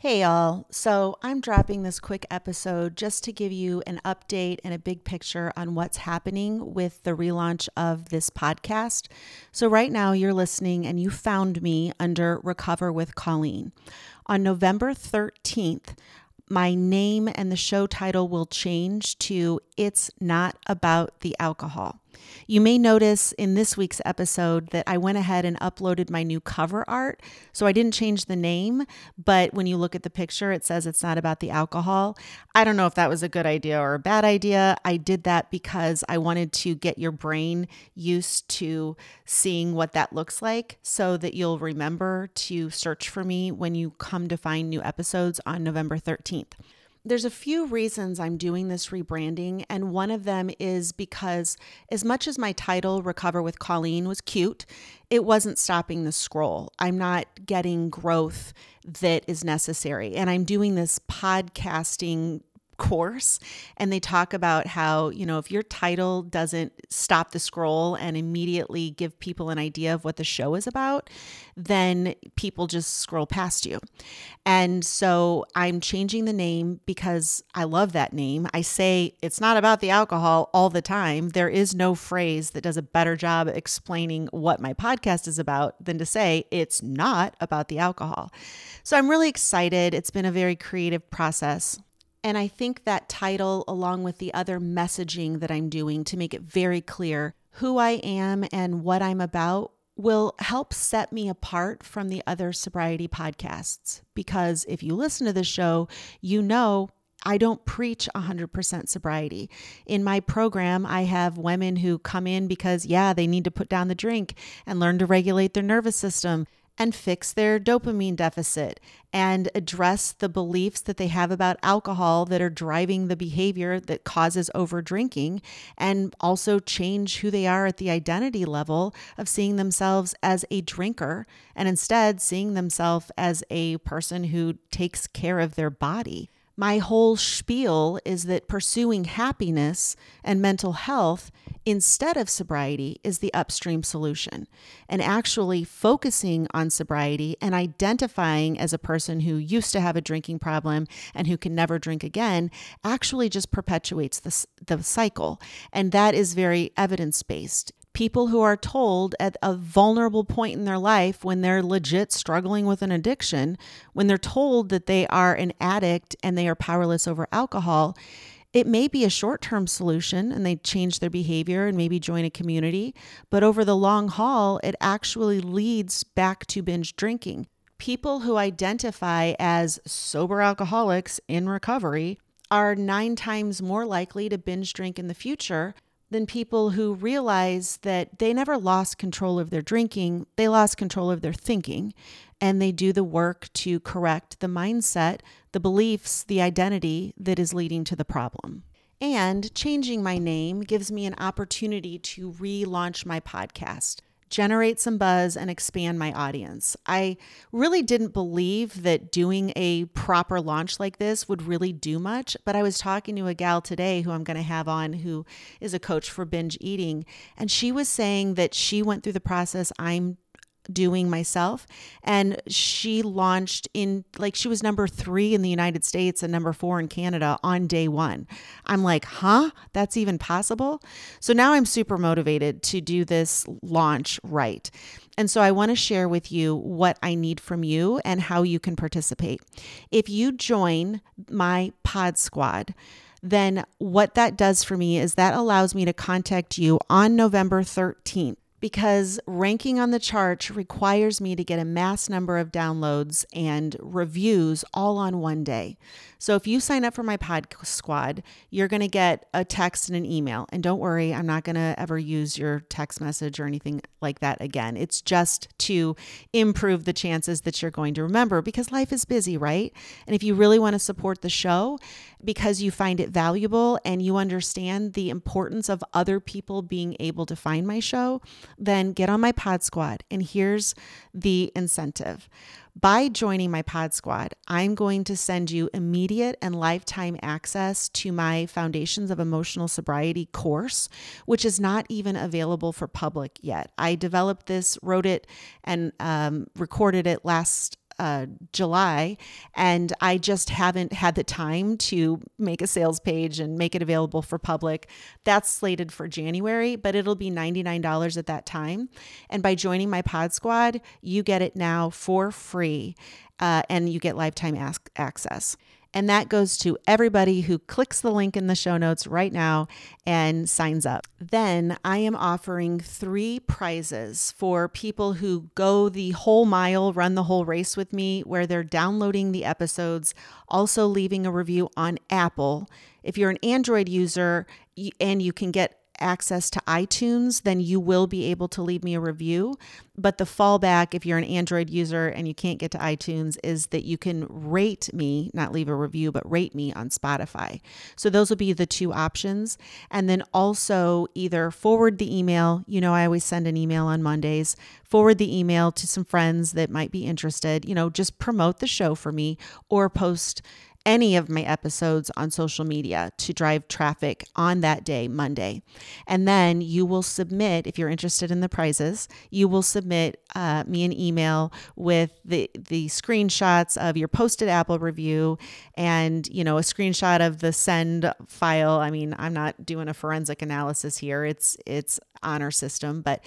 Hey, y'all. So, I'm dropping this quick episode just to give you an update and a big picture on what's happening with the relaunch of this podcast. So, right now, you're listening and you found me under Recover with Colleen. On November 13th, my name and the show title will change to It's Not About the Alcohol. You may notice in this week's episode that I went ahead and uploaded my new cover art. So I didn't change the name, but when you look at the picture, it says it's not about the alcohol. I don't know if that was a good idea or a bad idea. I did that because I wanted to get your brain used to seeing what that looks like so that you'll remember to search for me when you come to find new episodes on November 13th there's a few reasons I'm doing this rebranding, and one of them is because as much as my title, Recover with Colleen, was cute, it wasn't stopping the scroll. I'm not getting growth that is necessary. And I'm doing this podcasting course and they talk about how, you know, if your title doesn't stop the scroll and immediately give people an idea of what the show is about, then people just scroll past you. And so I'm changing the name because I love that name. I say it's not about the alcohol all the time. There is no phrase that does a better job explaining what my podcast is about than to say it's not about the alcohol. So I'm really excited. It's been a very creative process. And I think that title, along with the other messaging that I'm doing to make it very clear who I am and what I'm about, will help set me apart from the other sobriety podcasts. Because if you listen to the show, you know I don't preach 100% sobriety. In my program, I have women who come in because, yeah, they need to put down the drink and learn to regulate their nervous system and fix their dopamine deficit and address the beliefs that they have about alcohol that are driving the behavior that causes over drinking and also change who they are at the identity level of seeing themselves as a drinker and instead seeing themselves as a person who takes care of their body. My whole spiel is that pursuing happiness and mental health instead of sobriety is the upstream solution. And actually focusing on sobriety and identifying as a person who used to have a drinking problem and who can never drink again actually just perpetuates the, the cycle. And that is very evidence based people who are told at a vulnerable point in their life when they're legit struggling with an addiction, when they're told that they are an addict and they are powerless over alcohol, it may be a short term solution and they change their behavior and maybe join a community, but over the long haul, it actually leads back to binge drinking. People who identify as sober alcoholics in recovery are nine times more likely to binge drink in the future than people who realize that they never lost control of their drinking, they lost control of their thinking, and they do the work to correct the mindset, the beliefs, the identity that is leading to the problem. And changing my name gives me an opportunity to relaunch my podcast generate some buzz and expand my audience. I really didn't believe that doing a proper launch like this would really do much, but I was talking to a gal today who I'm going to have on who is a coach for binge eating, and she was saying that she went through the process I'm doing myself. And she launched in, like, she was number three in the United States and number four in Canada on day one. I'm like, huh? That's even possible? So now I'm super motivated to do this launch right. And so I want to share with you what I need from you and how you can participate. If you join my pod squad, then what that does for me is that allows me to contact you on November 13th because ranking on the chart requires me to get a mass number of downloads and reviews all on one day. So if you sign up for my pod squad, you're going to get a text and an email. And don't worry, I'm not going to ever use your text message or anything like that again. It's just to improve the chances that you're going to remember because life is busy, right? And if you really want to support the show because you find it valuable and you understand the importance of other people being able to find my show, then get on my pod squad. And here's the incentive. By joining my pod squad, I'm going to send you immediate and lifetime access to my Foundations of Emotional Sobriety course, which is not even available for public yet. I developed this, wrote it, and um, recorded it last uh, July, and I just haven't had the time to make a sales page and make it available for public. That's slated for January, but it'll be $99 at that time. And by joining my Pod Squad, you get it now for free uh, and you get lifetime access. And that goes to everybody who clicks the link in the show notes right now and signs up. Then I am offering three prizes for people who go the whole mile, run the whole race with me, where they're downloading the episodes, also leaving a review on Apple. If you're an Android user and you can get access to iTunes, then you will be able to leave me a review. But the fallback, if you're an Android user and you can't get to iTunes, is that you can rate me, not leave a review, but rate me on Spotify. So those will be the two options. And then also either forward the email. You know, I always send an email on Mondays. Forward the email to some friends that might be interested. You know, just promote the show for me or post any of my episodes on social media to drive traffic on that day, Monday. And then you will submit, if you're interested in the prizes, you will submit uh, me an email with the, the screenshots of your posted Apple review and, you know, a screenshot of the send file. I mean, I'm not doing a forensic analysis here. It's, it's honor system. But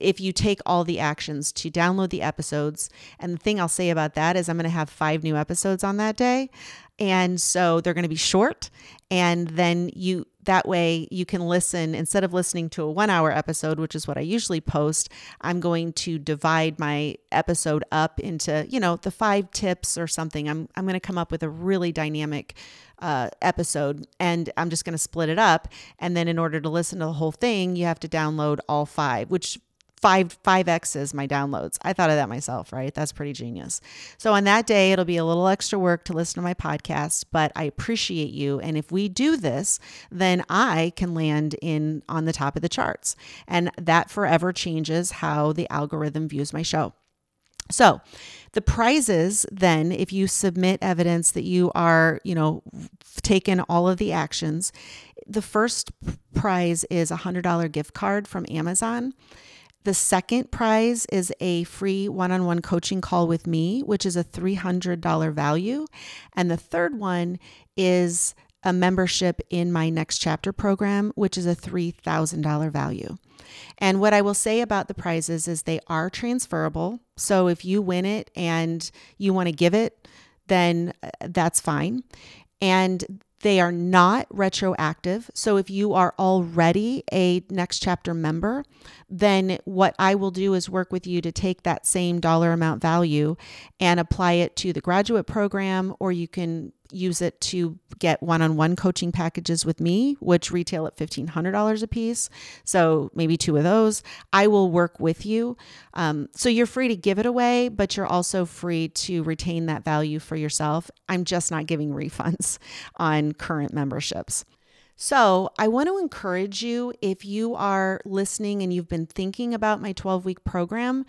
if you take all the actions to download the episodes, and the thing I'll say about that is I'm going to have five new episodes on that day. And so they're going to be short. And then you, that way you can listen instead of listening to a one hour episode, which is what I usually post. I'm going to divide my episode up into, you know, the five tips or something. I'm, I'm going to come up with a really dynamic uh, episode and I'm just going to split it up. And then in order to listen to the whole thing, you have to download all five, which five five x's my downloads. I thought of that myself, right? That's pretty genius. So on that day, it'll be a little extra work to listen to my podcast, but I appreciate you. And if we do this, then I can land in on the top of the charts, and that forever changes how the algorithm views my show. So, the prizes then, if you submit evidence that you are, you know, taken all of the actions, the first prize is a $100 gift card from Amazon. The second prize is a free one on one coaching call with me, which is a $300 value. And the third one is a membership in my next chapter program, which is a $3,000 value. And what I will say about the prizes is they are transferable. So if you win it and you want to give it, then uh, that's fine. And they are not retroactive. So if you are already a Next Chapter member, then what I will do is work with you to take that same dollar amount value and apply it to the graduate program, or you can use it to get one-on-one coaching packages with me which retail at $1500 a piece. So maybe two of those. I will work with you. Um, so you're free to give it away but you're also free to retain that value for yourself. I'm just not giving refunds on current memberships. So, I want to encourage you if you are listening and you've been thinking about my 12 week program,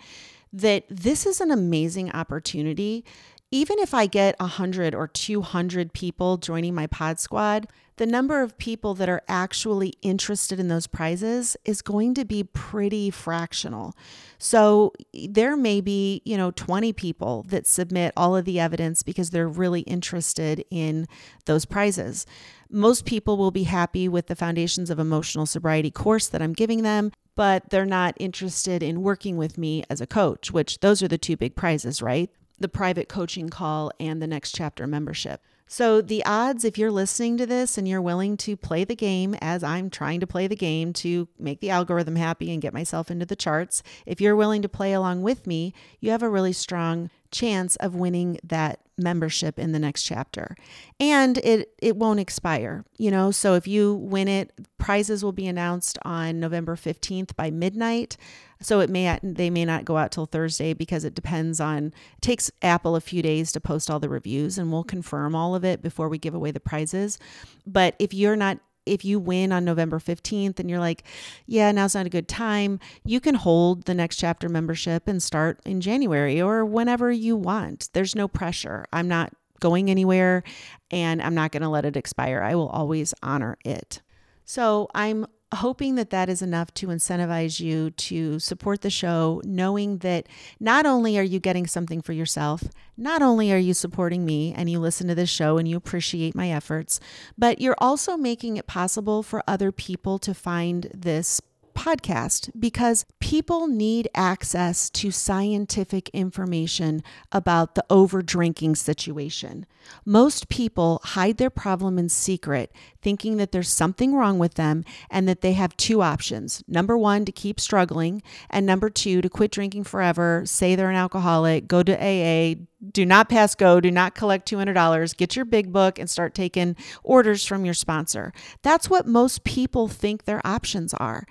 that this is an amazing opportunity even if I get 100 or 200 people joining my pod squad, the number of people that are actually interested in those prizes is going to be pretty fractional. So there may be, you know, 20 people that submit all of the evidence because they're really interested in those prizes. Most people will be happy with the Foundations of Emotional Sobriety course that I'm giving them, but they're not interested in working with me as a coach, which those are the two big prizes, right? The private coaching call and the next chapter membership. So, the odds, if you're listening to this and you're willing to play the game as I'm trying to play the game to make the algorithm happy and get myself into the charts, if you're willing to play along with me, you have a really strong chance of winning that membership in the next chapter. And it it won't expire, you know. So if you win it, prizes will be announced on November 15th by midnight. So it may they may not go out till Thursday because it depends on it takes Apple a few days to post all the reviews and we'll confirm all of it before we give away the prizes. But if you're not if you win on November 15th and you're like, yeah, now's not a good time, you can hold the next chapter membership and start in January or whenever you want. There's no pressure. I'm not going anywhere and I'm not going to let it expire. I will always honor it. So I'm hoping that that is enough to incentivize you to support the show, knowing that not only are you getting something for yourself, not only are you supporting me and you listen to this show and you appreciate my efforts, but you're also making it possible for other people to find this podcast because people need access to scientific information about the over drinking situation. Most people hide their problem in secret, thinking that there's something wrong with them and that they have two options. Number one, to keep struggling, and number two, to quit drinking forever, say they're an alcoholic, go to AA, do not pass go, do not collect $200, get your big book and start taking orders from your sponsor. That's what most people think their options are.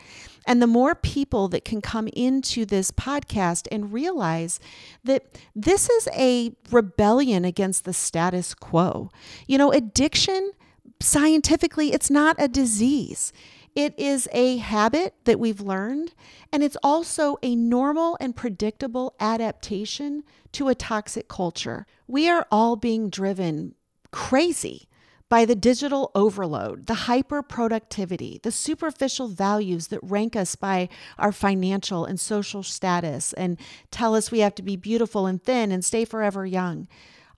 And the more people that can come into this podcast and realize that this is a rebellion against the status quo. You know, addiction, scientifically, it's not a disease. It is a habit that we've learned, and it's also a normal and predictable adaptation to a toxic culture. We are all being driven crazy by the digital overload, the hyper productivity, the superficial values that rank us by our financial and social status and tell us we have to be beautiful and thin and stay forever young.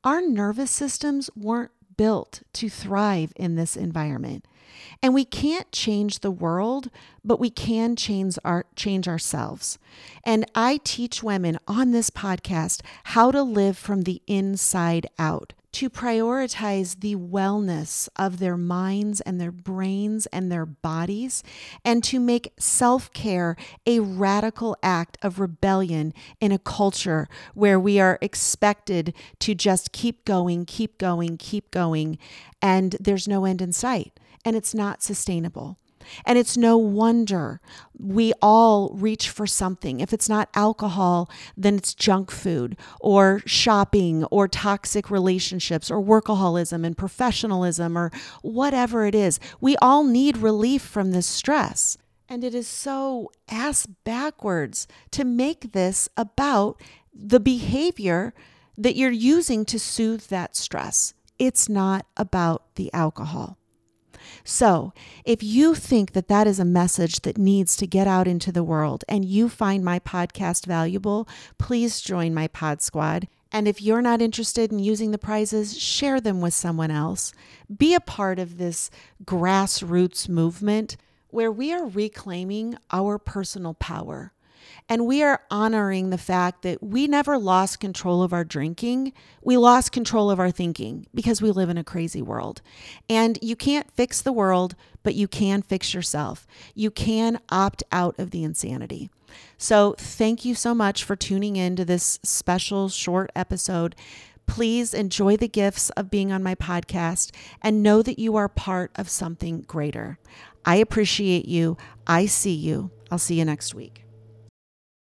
Our nervous systems weren't built to thrive in this environment. And we can't change the world, but we can change our change ourselves. And I teach women on this podcast how to live from the inside out to prioritize the wellness of their minds and their brains and their bodies, and to make self care a radical act of rebellion in a culture where we are expected to just keep going, keep going, keep going, and there's no end in sight, and it's not sustainable. And it's no wonder we all reach for something. If it's not alcohol, then it's junk food or shopping or toxic relationships or workaholism and professionalism or whatever it is. We all need relief from this stress. And it is so ass backwards to make this about the behavior that you're using to soothe that stress. It's not about the alcohol. So, if you think that that is a message that needs to get out into the world and you find my podcast valuable, please join my pod squad. And if you're not interested in using the prizes, share them with someone else. Be a part of this grassroots movement where we are reclaiming our personal power. And we are honoring the fact that we never lost control of our drinking. We lost control of our thinking because we live in a crazy world. And you can't fix the world, but you can fix yourself. You can opt out of the insanity. So, thank you so much for tuning in to this special short episode. Please enjoy the gifts of being on my podcast and know that you are part of something greater. I appreciate you. I see you. I'll see you next week.